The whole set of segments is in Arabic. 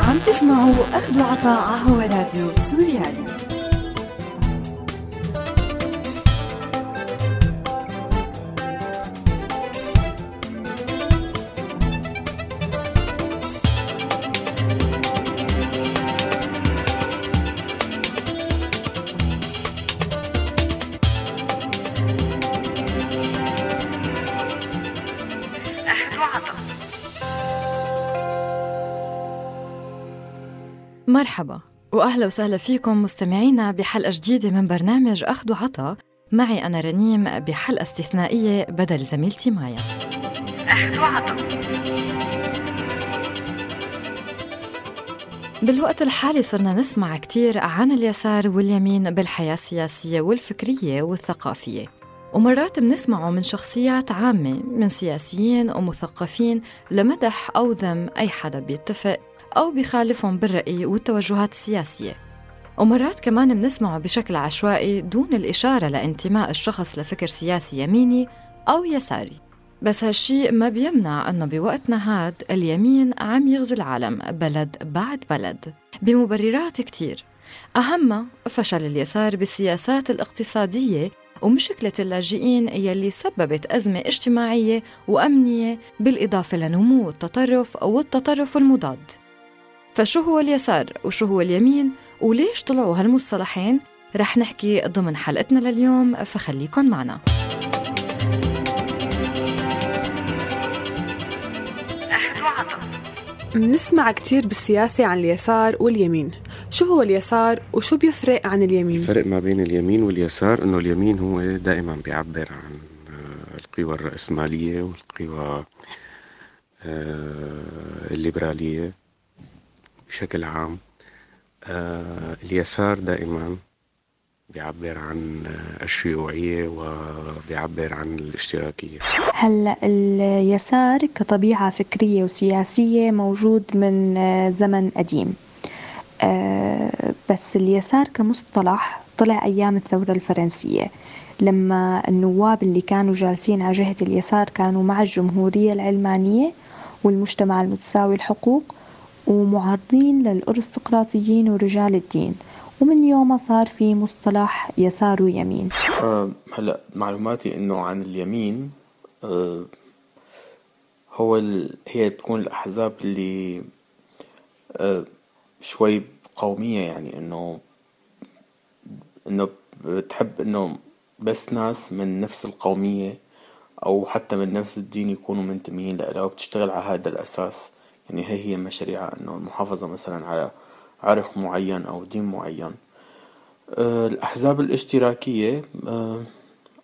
عم تسمعوا أخذ وعطاء هو راديو سوريالي. مرحبا وأهلا وسهلا فيكم مستمعينا بحلقة جديدة من برنامج أخذ وعطا معي أنا رنيم بحلقة استثنائية بدل زميلتي مايا. أخذ وعطا بالوقت الحالي صرنا نسمع كتير عن اليسار واليمين بالحياة السياسية والفكرية والثقافية. ومرات بنسمعه من شخصيات عامة من سياسيين ومثقفين لمدح أو ذم أي حدا بيتفق أو بيخالفهم بالرأي والتوجهات السياسية. ومرات كمان بنسمعه بشكل عشوائي دون الإشارة لانتماء الشخص لفكر سياسي يميني أو يساري. بس هالشي ما بيمنع أنه بوقتنا هاد اليمين عم يغزو العالم بلد بعد بلد. بمبررات كتير. أهمها فشل اليسار بالسياسات الاقتصادية ومشكلة اللاجئين يلي سببت أزمة اجتماعية وأمنية بالإضافة لنمو التطرف والتطرف المضاد. فشو هو اليسار وشو هو اليمين وليش طلعوا هالمصطلحين؟ رح نحكي ضمن حلقتنا لليوم فخليكن معنا. بنسمع كتير بالسياسة عن اليسار واليمين. شو هو اليسار وشو بيفرق عن اليمين؟ الفرق ما بين اليمين واليسار إنه اليمين هو دائما بيعبر عن آه، القوى الرأسمالية والقوى آه، الليبرالية. بشكل عام آه اليسار دائما بيعبر عن الشيوعية وبيعبر عن الاشتراكية. هلا اليسار كطبيعة فكرية وسياسية موجود من زمن قديم. آه بس اليسار كمصطلح طلع أيام الثورة الفرنسية لما النواب اللي كانوا جالسين على جهة اليسار كانوا مع الجمهورية العلمانية والمجتمع المتساوي الحقوق ومعارضين للأرستقراطيين ورجال الدين. ومن يومها صار في مصطلح يسار ويمين. أه هلا معلوماتي إنه عن اليمين أه هو ال... هي بتكون الأحزاب اللي أه شوي قومية يعني إنه إنه بتحب إنه بس ناس من نفس القومية أو حتى من نفس الدين يكونوا منتميين لها وبتشتغل على هذا الأساس. يعني هي هي مشاريعها إنه المحافظة مثلا على عرق معين أو دين معين. آه، الأحزاب الاشتراكية آه،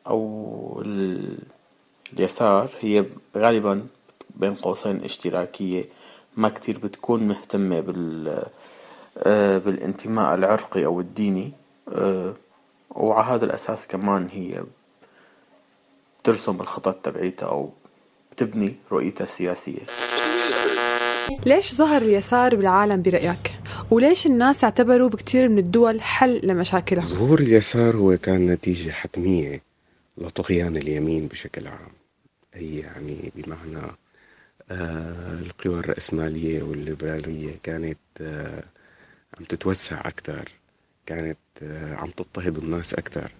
أو اليسار هي غالبا بين قوسين اشتراكية. ما كتير بتكون مهتمة بال آه، بالانتماء العرقي أو الديني. وعلى هذا الأساس كمان هي بترسم الخطط تبعيتها أو بتبني رؤيتها السياسية. ليش ظهر اليسار بالعالم برأيك؟ وليش الناس اعتبروا بكثير من الدول حل لمشاكلها؟ ظهور اليسار هو كان نتيجة حتمية لطغيان اليمين بشكل عام هي يعني بمعنى آه القوى الرأسمالية والليبرالية كانت آه عم تتوسع أكثر كانت آه عم تضطهد الناس أكثر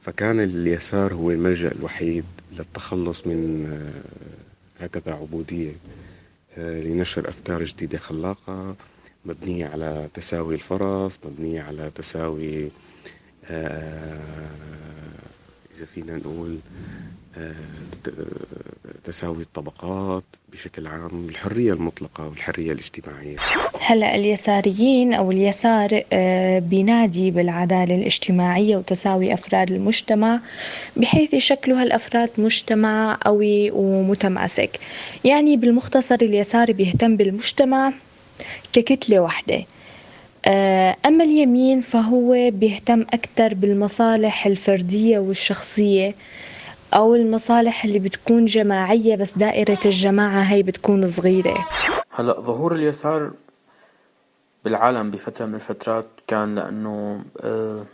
فكان اليسار هو الملجأ الوحيد للتخلص من آه هكذا عبودية لنشر أفكار جديدة خلاقة مبنية على تساوي الفرص مبنية على تساوي آه، إذا فينا نقول آه، تساوي الطبقات بشكل عام الحرية المطلقة والحرية الاجتماعية. هلا اليساريين أو اليسار آه، بينادي بالعدالة الاجتماعية وتساوي أفراد المجتمع بحيث يشكلوا هالأفراد مجتمع قوي ومتمأسك. يعني بالمختصر اليسار بيهتم بالمجتمع ككتلة واحدة. آه، أما اليمين فهو بيهتم أكثر بالمصالح الفردية والشخصية. أو المصالح اللي بتكون جماعية بس دائرة الجماعة هي بتكون صغيرة. هلا ظهور اليسار بالعالم بفترة من الفترات كان لأنه أه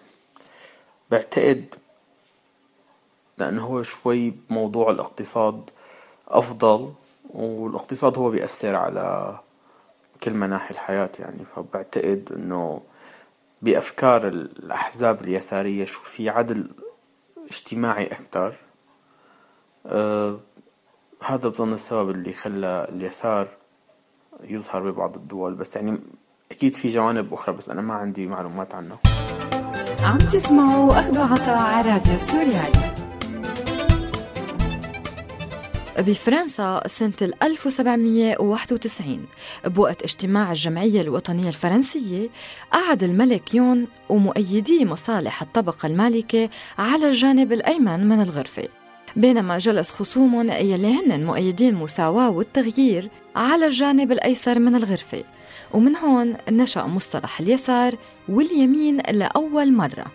بعتقد لأنه هو شوي بموضوع الاقتصاد أفضل والاقتصاد هو بيأثر على كل مناحي الحياة يعني. فبعتقد إنه بأفكار الأحزاب اليسارية شو في عدل اجتماعي أكتر. أه هذا بظن السبب اللي خلى اليسار يظهر ببعض الدول بس يعني أكيد في جوانب أخرى بس أنا ما عندي معلومات عنه. عم تسمعوا أخذ عطاء على راديو سوريالي. بفرنسا سنة 1791 بوقت اجتماع الجمعية الوطنية الفرنسية قعد الملك يون ومؤيدي مصالح الطبقة المالكة على الجانب الأيمن من الغرفة. بينما جلس خصومهم يلي هن مؤيدين المساواة والتغيير على الجانب الأيسر من الغرفة. ومن هون نشأ مصطلح اليسار واليمين لأول مرة.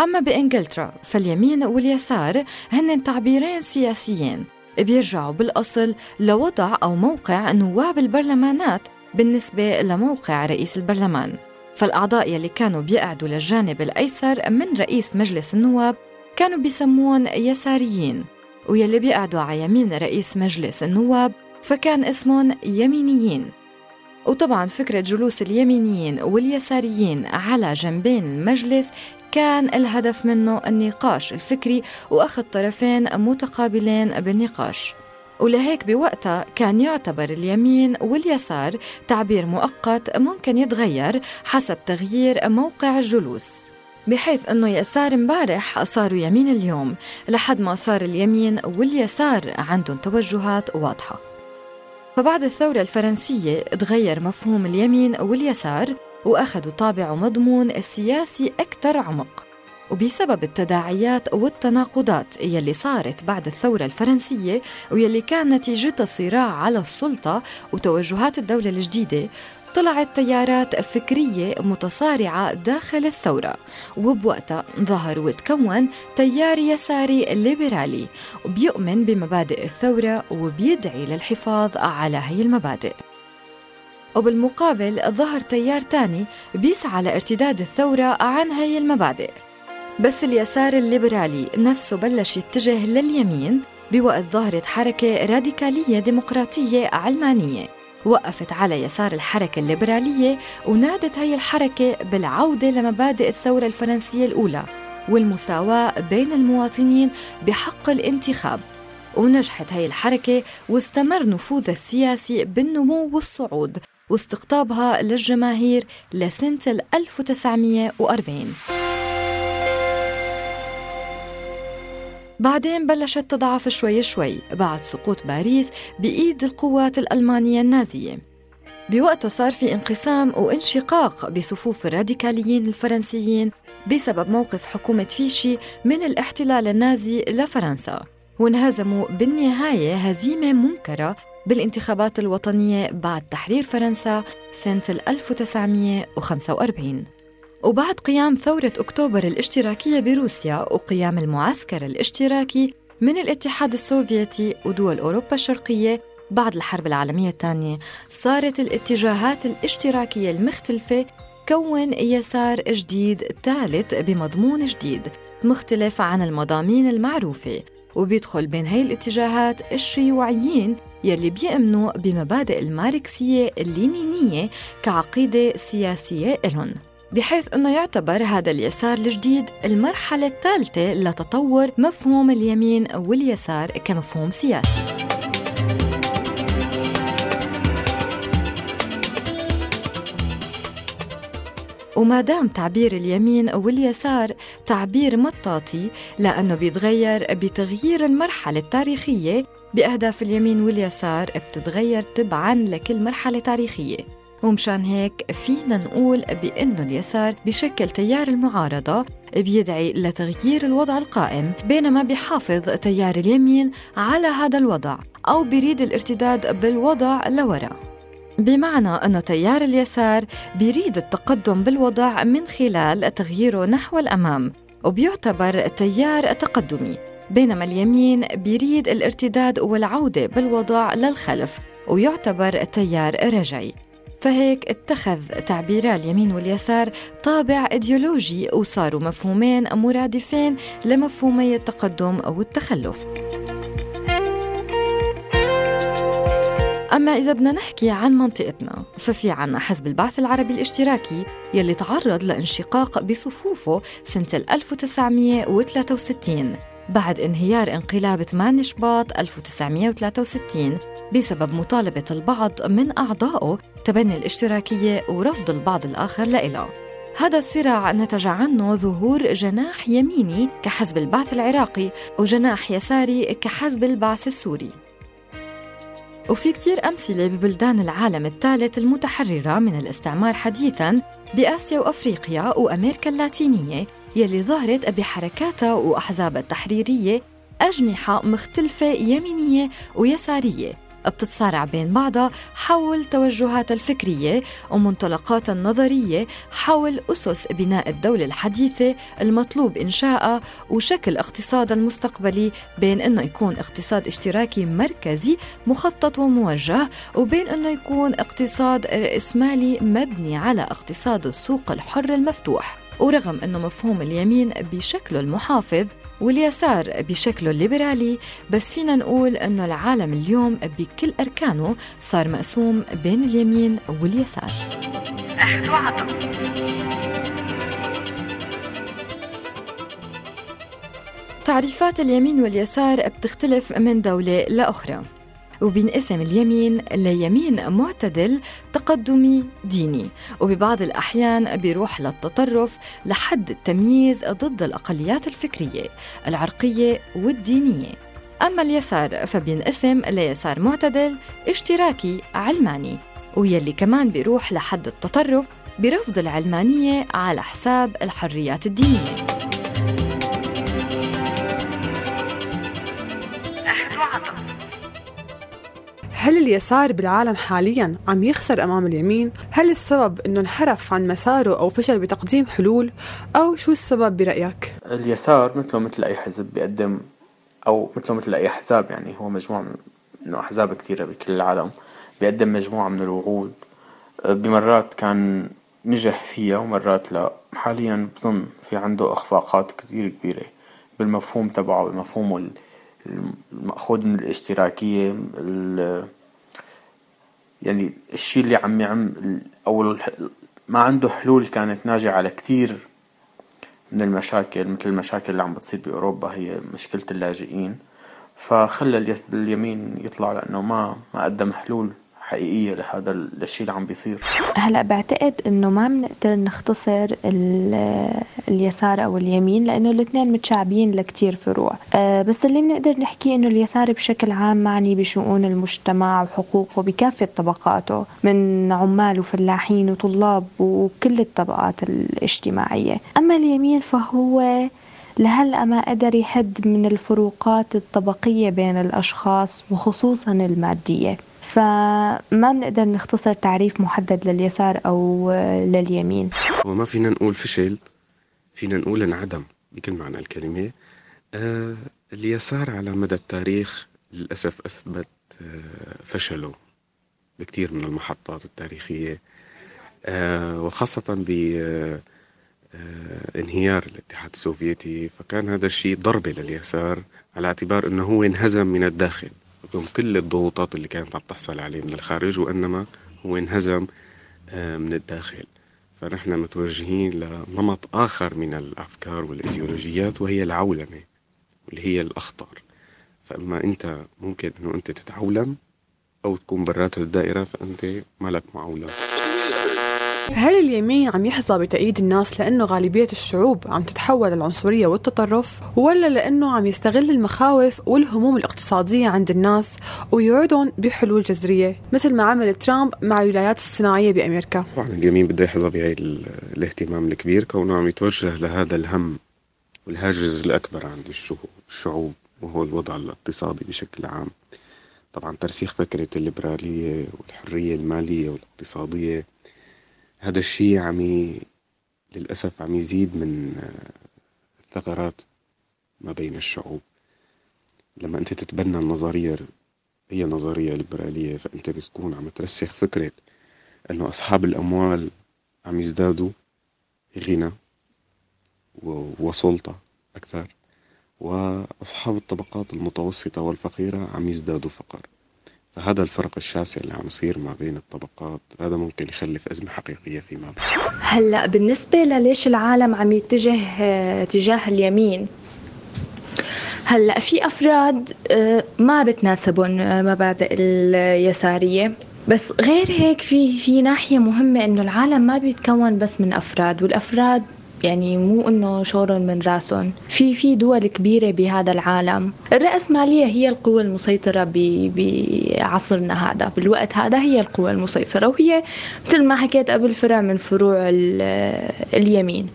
أما بإنجلترا فاليمين واليسار هن تعبيرين سياسيين. بيرجعوا بالأصل لوضع أو موقع نواب البرلمانات بالنسبة لموقع رئيس البرلمان. فالأعضاء يلي كانوا بيقعدوا للجانب الأيسر من رئيس مجلس النواب كانوا بيسمون يساريين. ويلي بيقعدوا على يمين رئيس مجلس النواب فكان اسمهم يمينيين. وطبعا فكرة جلوس اليمينيين واليساريين على جنبين المجلس كان الهدف منه النقاش الفكري وأخذ طرفين متقابلين بالنقاش. ولهيك بوقتها كان يعتبر اليمين واليسار تعبير مؤقت ممكن يتغير حسب تغيير موقع الجلوس. بحيث أنه يسار امبارح صاروا يمين اليوم لحد ما صار اليمين واليسار عندهم توجهات واضحة. فبعد الثورة الفرنسية تغير مفهوم اليمين واليسار وأخذوا طابع ومضمون سياسي أكثر عمق. وبسبب التداعيات والتناقضات يلي صارت بعد الثورة الفرنسية ويلي كان نتيجتها صراع على السلطة وتوجهات الدولة الجديدة طلعت تيارات فكرية متصارعة داخل الثورة وبوقتها ظهر وتكون تيار يساري ليبرالي وبيؤمن بمبادئ الثورة وبيدعي للحفاظ على هي المبادئ. وبالمقابل ظهر تيار تاني بيسعى لارتداد الثورة عن هي المبادئ. بس اليسار الليبرالي نفسه بلش يتجه لليمين بوقت ظهرت حركة راديكالية ديمقراطية علمانية. وقفت على يسار الحركة الليبرالية ونادت هي الحركة بالعودة لمبادئ الثورة الفرنسية الأولى والمساواة بين المواطنين بحق الانتخاب. ونجحت هي الحركة واستمر نفوذها السياسي بالنمو والصعود واستقطابها للجماهير لسنة 1940 بعدين بلشت تضعف شوي شوي بعد سقوط باريس بإيد القوات الألمانية النازية. بوقتها صار في انقسام وانشقاق بصفوف الراديكاليين الفرنسيين بسبب موقف حكومة فيشي من الاحتلال النازي لفرنسا. وانهزموا بالنهاية هزيمة منكرة بالانتخابات الوطنية بعد تحرير فرنسا سنة 1945 وبعد قيام ثورة أكتوبر الاشتراكية بروسيا وقيام المعسكر الاشتراكي من الاتحاد السوفيتي ودول أوروبا الشرقية بعد الحرب العالمية الثانية صارت الاتجاهات الاشتراكية المختلفة كون يسار جديد ثالث بمضمون جديد مختلف عن المضامين المعروفة وبيدخل بين هاي الاتجاهات الشيوعيين يلي بيأمنوا بمبادئ الماركسية اللينينية كعقيدة سياسية إلهم. بحيث أنه يعتبر هذا اليسار الجديد المرحلة الثالثة لتطور مفهوم اليمين واليسار كمفهوم سياسي. وما دام تعبير اليمين واليسار تعبير مطاطي لأنه بيتغير بتغيير المرحلة التاريخية بأهداف اليمين واليسار بتتغير تبعاً لكل مرحلة تاريخية. ومشان هيك فينا نقول بأنه اليسار بشكل تيار المعارضة بيدعي لتغيير الوضع القائم بينما بيحافظ تيار اليمين على هذا الوضع أو بيريد الارتداد بالوضع لوراء بمعنى أنه تيار اليسار بيريد التقدم بالوضع من خلال تغييره نحو الأمام وبيعتبر تيار تقدمي. بينما اليمين بيريد الارتداد والعودة بالوضع للخلف ويعتبر تيار رجعي. فهيك اتخذ تعبيرا اليمين واليسار طابع إيديولوجي وصاروا مفهومين مرادفين لمفهومي التقدم أو التخلف أما إذا بدنا نحكي عن منطقتنا ففي عنا حزب البعث العربي الاشتراكي يلي تعرض لانشقاق بصفوفه سنة 1963 بعد انهيار انقلاب 8 شباط 1963 بسبب مطالبة البعض من أعضائه تبني الاشتراكية ورفض البعض الآخر لإلها هذا الصراع نتج عنه ظهور جناح يميني كحزب البعث العراقي وجناح يساري كحزب البعث السوري. وفي كتير أمثلة ببلدان العالم الثالث المتحررة من الاستعمار حديثاً بآسيا وأفريقيا وأمريكا اللاتينية يلي ظهرت بحركاتها وأحزابها التحريرية أجنحة مختلفة يمينية ويسارية. بتتصارع بين بعضها حول توجهاتها الفكرية ومنطلقاتها النظرية حول أسس بناء الدولة الحديثة المطلوب إنشائها وشكل اقتصادها المستقبلي بين أنه يكون اقتصاد اشتراكي مركزي مخطط وموجه وبين أنه يكون اقتصاد رأسمالي مبني على اقتصاد السوق الحر المفتوح. ورغم أنه مفهوم اليمين بشكله المحافظ واليسار بشكله الليبرالي بس فينا نقول أنه العالم اليوم بكل أركانه صار مقسوم بين اليمين واليسار. تعريفات اليمين واليسار بتختلف من دولة لأخرى. وبينقسم اليمين ليمين معتدل تقدمي ديني. وببعض الأحيان بيروح للتطرف لحد التمييز ضد الأقليات الفكرية العرقية والدينية. أما اليسار فبينقسم ليسار معتدل اشتراكي علماني. ويلي كمان بيروح لحد التطرف برفض العلمانية على حساب الحريات الدينية. هل اليسار بالعالم حاليا عم يخسر أمام اليمين؟ هل السبب إنه انحرف عن مساره أو فشل بتقديم حلول؟ أو شو السبب برأيك؟ اليسار مثله مثل أي حزب بيقدم أو مثله مثل أي أحزاب يعني هو مجموعة من أحزاب كثيره بكل العالم بيقدم مجموعة من الوعود بمرات كان نجح فيها ومرات لا حاليا بظن في عنده إخفاقات كثير كبيرة بالمفهوم تبعه بمفهومه المأخوذ من الاشتراكية يعني الشيء اللي عم يعم أو ما عنده حلول كانت ناجعة على كتير من المشاكل مثل المشاكل اللي عم بتصير بأوروبا هي مشكلة اللاجئين. فخلى اليمين يطلع لأنه ما ما قدم حلول حقيقية لهذا الشيء اللي عم بيصير. هلا بعتقد إنه ما بنقدر نختصر اليسار أو اليمين لأنه الاثنين متشعبين لكتير فروع أه بس اللي بنقدر نحكيه إنه اليسار بشكل عام معني بشؤون المجتمع وحقوقه بكافة طبقاته من عمال وفلاحين وطلاب وكل الطبقات الاجتماعية. أما اليمين فهو لهلأ ما قدر يحد من الفروقات الطبقية بين الأشخاص وخصوصا المادية. فما بنقدر نختصر تعريف محدد لليسار أو لليمين. وما فينا نقول فشل. فينا نقول انعدم بكل معنى الكلمة آه اليسار على مدى التاريخ للأسف أثبت آه فشله بكثير من المحطات التاريخية. آه وخاصة ب انهيار الاتحاد السوفيتي. فكان هذا الشيء ضربة لليسار على اعتبار أنه هو انهزم من الداخل. رغم كل الضغوطات اللي كانت عم تحصل عليه من الخارج وإنما هو انهزم من الداخل. فنحن متوجهين لنمط آخر من الأفكار والإيديولوجيات وهي العولمة واللي هي الأخطر فإما أنت ممكن أنه أنت تتعولم أو تكون برات الدائرة فأنت مالك معولم. هل اليمين عم يحظى بتأييد الناس لأنه غالبية الشعوب عم تتحول للعنصرية والتطرف؟ ولا لأنه عم يستغل المخاوف والهموم الاقتصادية عند الناس ويوعدهم بحلول جذرية مثل ما عمل ترامب مع الولايات الصناعية بأمريكا؟ طبعا اليمين بده يحظى بهي الاهتمام الكبير كونه عم يتوجه لهذا الهم والهاجس الأكبر عند الشعوب وهو الوضع الاقتصادي بشكل عام. طبعا ترسيخ فكرة الليبرالية والحرية المالية والاقتصادية هذا الشيء عم للأسف عم يزيد من الثغرات ما بين الشعوب. لما أنت تتبنى النظرية هي نظرية ليبرالية فأنت بتكون عم ترسخ فكرة أنه أصحاب الأموال عم يزدادوا غنى وسلطة أكثر وأصحاب الطبقات المتوسطة والفقيرة عم يزدادوا فقر. فهذا الفرق الشاسع اللي عم يصير ما بين الطبقات هذا ممكن يخلف أزمة حقيقية فيما بعد. هلا بالنسبة لليش العالم عم يتجه آه، تجاه اليمين؟ هلا في أفراد آه، ما بتناسبهم آه، مبادئ اليسارية. بس غير هيك في في ناحية مهمة إنه العالم ما بيتكون بس من أفراد والأفراد يعني مو إنه شورن من رأسهم. في في دول كبيرة بهذا العالم. الرأسمالية هي القوة المسيطرة بعصرنا هذا. بالوقت هذا هي القوة المسيطرة. وهي مثل ما حكيت قبل فرع من فروع اليمين.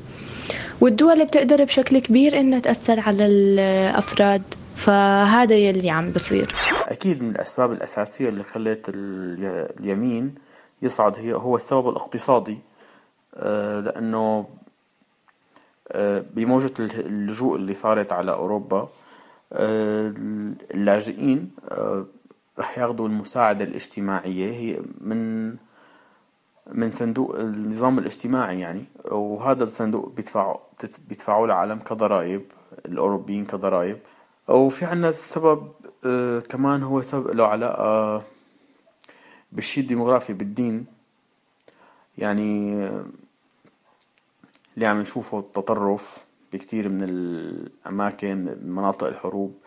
والدول بتقدر بشكل كبير إنها تأثر على الأفراد. فهذا يلي عم بصير. أكيد من الأسباب الأساسية اللي خلت اليمين يصعد هي هو السبب الاقتصادي. آه، لأنه بموجة اللجوء اللي صارت على أوروبا آه، اللاجئين آه، رح ياخذوا المساعدة الاجتماعية. هي من من صندوق النظام الاجتماعي يعني وهذا الصندوق بيدفعوا بيدفعوا العالم كضرائب الأوروبيين كضرائب. وفي عنا السبب كمان هو سبب له علاقة بالشيء الديموغرافي بالدين. يعني اللي عم نشوفه التطرف بكتير من الأماكن مناطق الحروب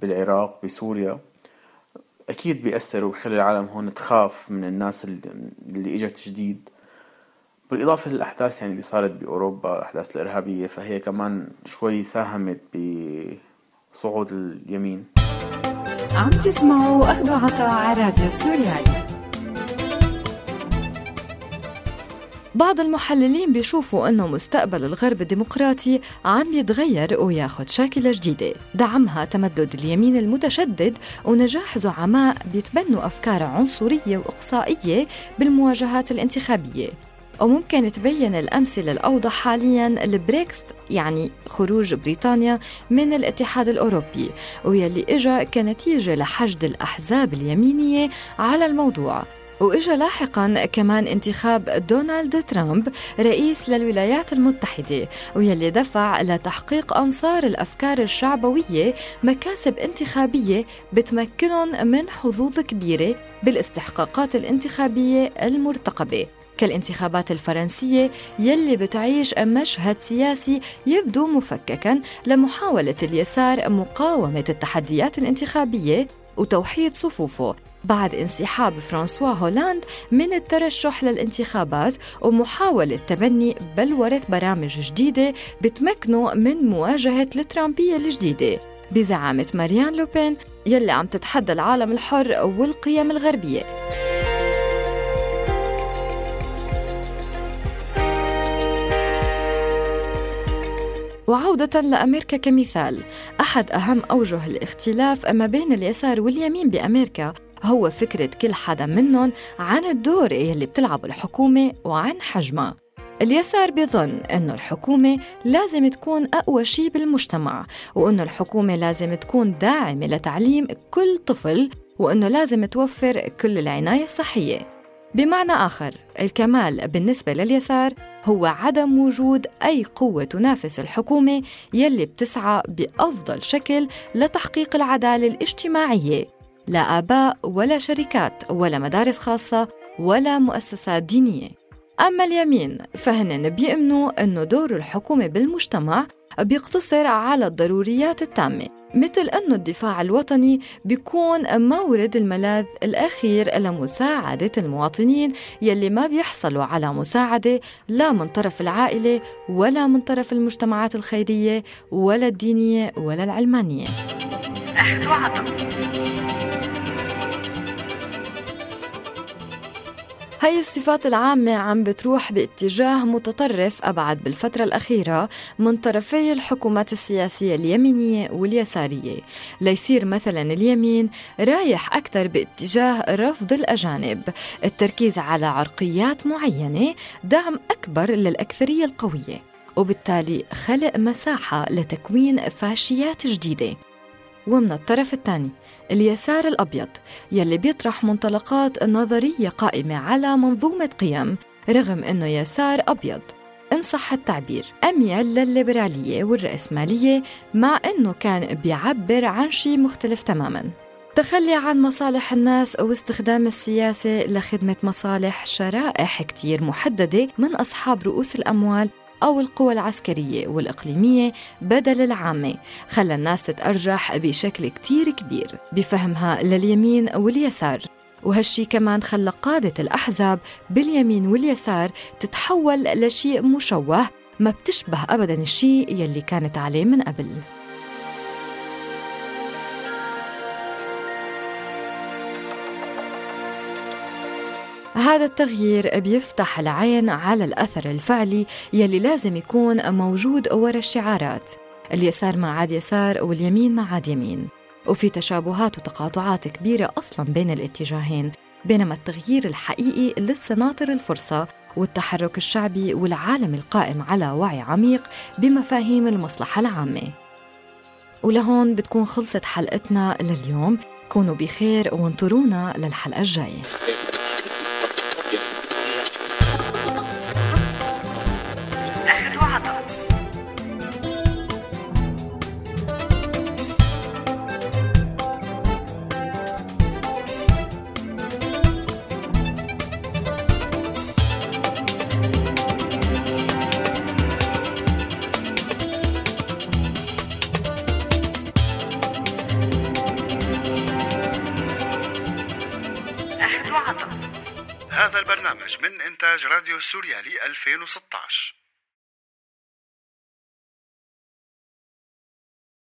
بالعراق بسوريا. أكيد بيأثر وبخلي العالم هون تخاف من الناس اللي إجت جديد. بالإضافة للأحداث يعني اللي صارت بأوروبا الأحداث الإرهابية فهي كمان شوي ساهمت بصعود اليمين. عم تسمعوا أخذوا عطاء على راديو سوريالي. بعض المحللين بيشوفوا أنه مستقبل الغرب الديمقراطي عم يتغير وياخد شاكلة جديدة دعمها تمدد اليمين المتشدد ونجاح زعماء بيتبنوا أفكار عنصرية وإقصائية بالمواجهات الانتخابية. وممكن تبين الأمثلة الأوضح حاليا البريكست يعني خروج بريطانيا من الاتحاد الأوروبي ويلي إجا كنتيجة لحشد الأحزاب اليمينية على الموضوع. وإجا لاحقا كمان انتخاب دونالد ترامب رئيس للولايات المتحدة ويلي دفع لتحقيق أنصار الأفكار الشعبوية مكاسب انتخابية بتمكنهم من حظوظ كبيرة بالاستحقاقات الانتخابية المرتقبة. كالانتخابات الفرنسية يلي بتعيش مشهد سياسي يبدو مفككا لمحاولة اليسار مقاومة التحديات الانتخابية وتوحيد صفوفه بعد انسحاب فرانسوا هولاند من الترشح للانتخابات ومحاولة تبني بلورة برامج جديدة بتمكنه من مواجهة الترامبية الجديدة. بزعامة ماريان لوبين يلي عم تتحدى العالم الحر والقيم الغربية. وعودة لأمريكا كمثال. أحد أهم أوجه الاختلاف ما بين اليسار واليمين بأمريكا هو فكرة كل حدا منهم عن الدور يلي بتلعبه الحكومة وعن حجمها اليسار بيظن أنه الحكومة لازم تكون أقوى شيء بالمجتمع وأنه الحكومة لازم تكون داعمة لتعليم كل طفل وأنه لازم توفر كل العناية الصحية. بمعنى آخر الكمال بالنسبة لليسار هو عدم وجود أي قوة تنافس الحكومة يلي بتسعى بأفضل شكل لتحقيق العدالة الاجتماعية. لا آباء ولا شركات ولا مدارس خاصة ولا مؤسسات دينية. أما اليمين فهن بيؤمنوا أنه دور الحكومة بالمجتمع بيقتصر على الضروريات التامة. مثل أنه الدفاع الوطني بيكون مورد الملاذ الأخير لمساعدة المواطنين يلي ما بيحصلوا على مساعدة لا من طرف العائلة ولا من طرف المجتمعات الخيرية ولا الدينية ولا العلمانية. أخذ هاي الصفات العامة عم بتروح باتجاه متطرف أبعد بالفترة الأخيرة من طرفي الحكومات السياسية اليمينية واليسارية. ليصير مثلا اليمين رايح أكثر باتجاه رفض الأجانب. التركيز على عرقيات معينة دعم أكبر للأكثرية القوية وبالتالي خلق مساحة لتكوين فاشيات جديدة. ومن الطرف الثاني اليسار الأبيض يلي بيطرح منطلقات نظرية قائمة على منظومة قيم رغم أنه يسار أبيض. إن صح التعبير أميل للليبرالية والرأسمالية مع أنه كان بيعبر عن شيء مختلف تماماً. التخلي عن مصالح الناس واستخدام السياسة لخدمة مصالح شرائح كتير محددة من أصحاب رؤوس الأموال أو القوى العسكرية والإقليمية بدل العامة خلى الناس تتأرجح بشكل كتير كبير بفهمها لليمين واليسار. وهالشي كمان خلى قادة الأحزاب باليمين واليسار تتحول لشيء مشوه ما بتشبه أبدا الشيء يلي كانت عليه من قبل. هذا التغيير بيفتح العين على الأثر الفعلي يلي لازم يكون موجود ورا الشعارات. اليسار ما عاد يسار واليمين ما عاد يمين. وفي تشابهات وتقاطعات كبيرة أصلا بين الاتجاهين بينما التغيير الحقيقي لسه ناطر الفرصة والتحرك الشعبي والعالم القائم على وعي عميق بمفاهيم المصلحة العامة. ولهون بتكون خلصت حلقتنا لليوم. كونوا بخير وانطرونا للحلقة الجاية. سوريالي 2016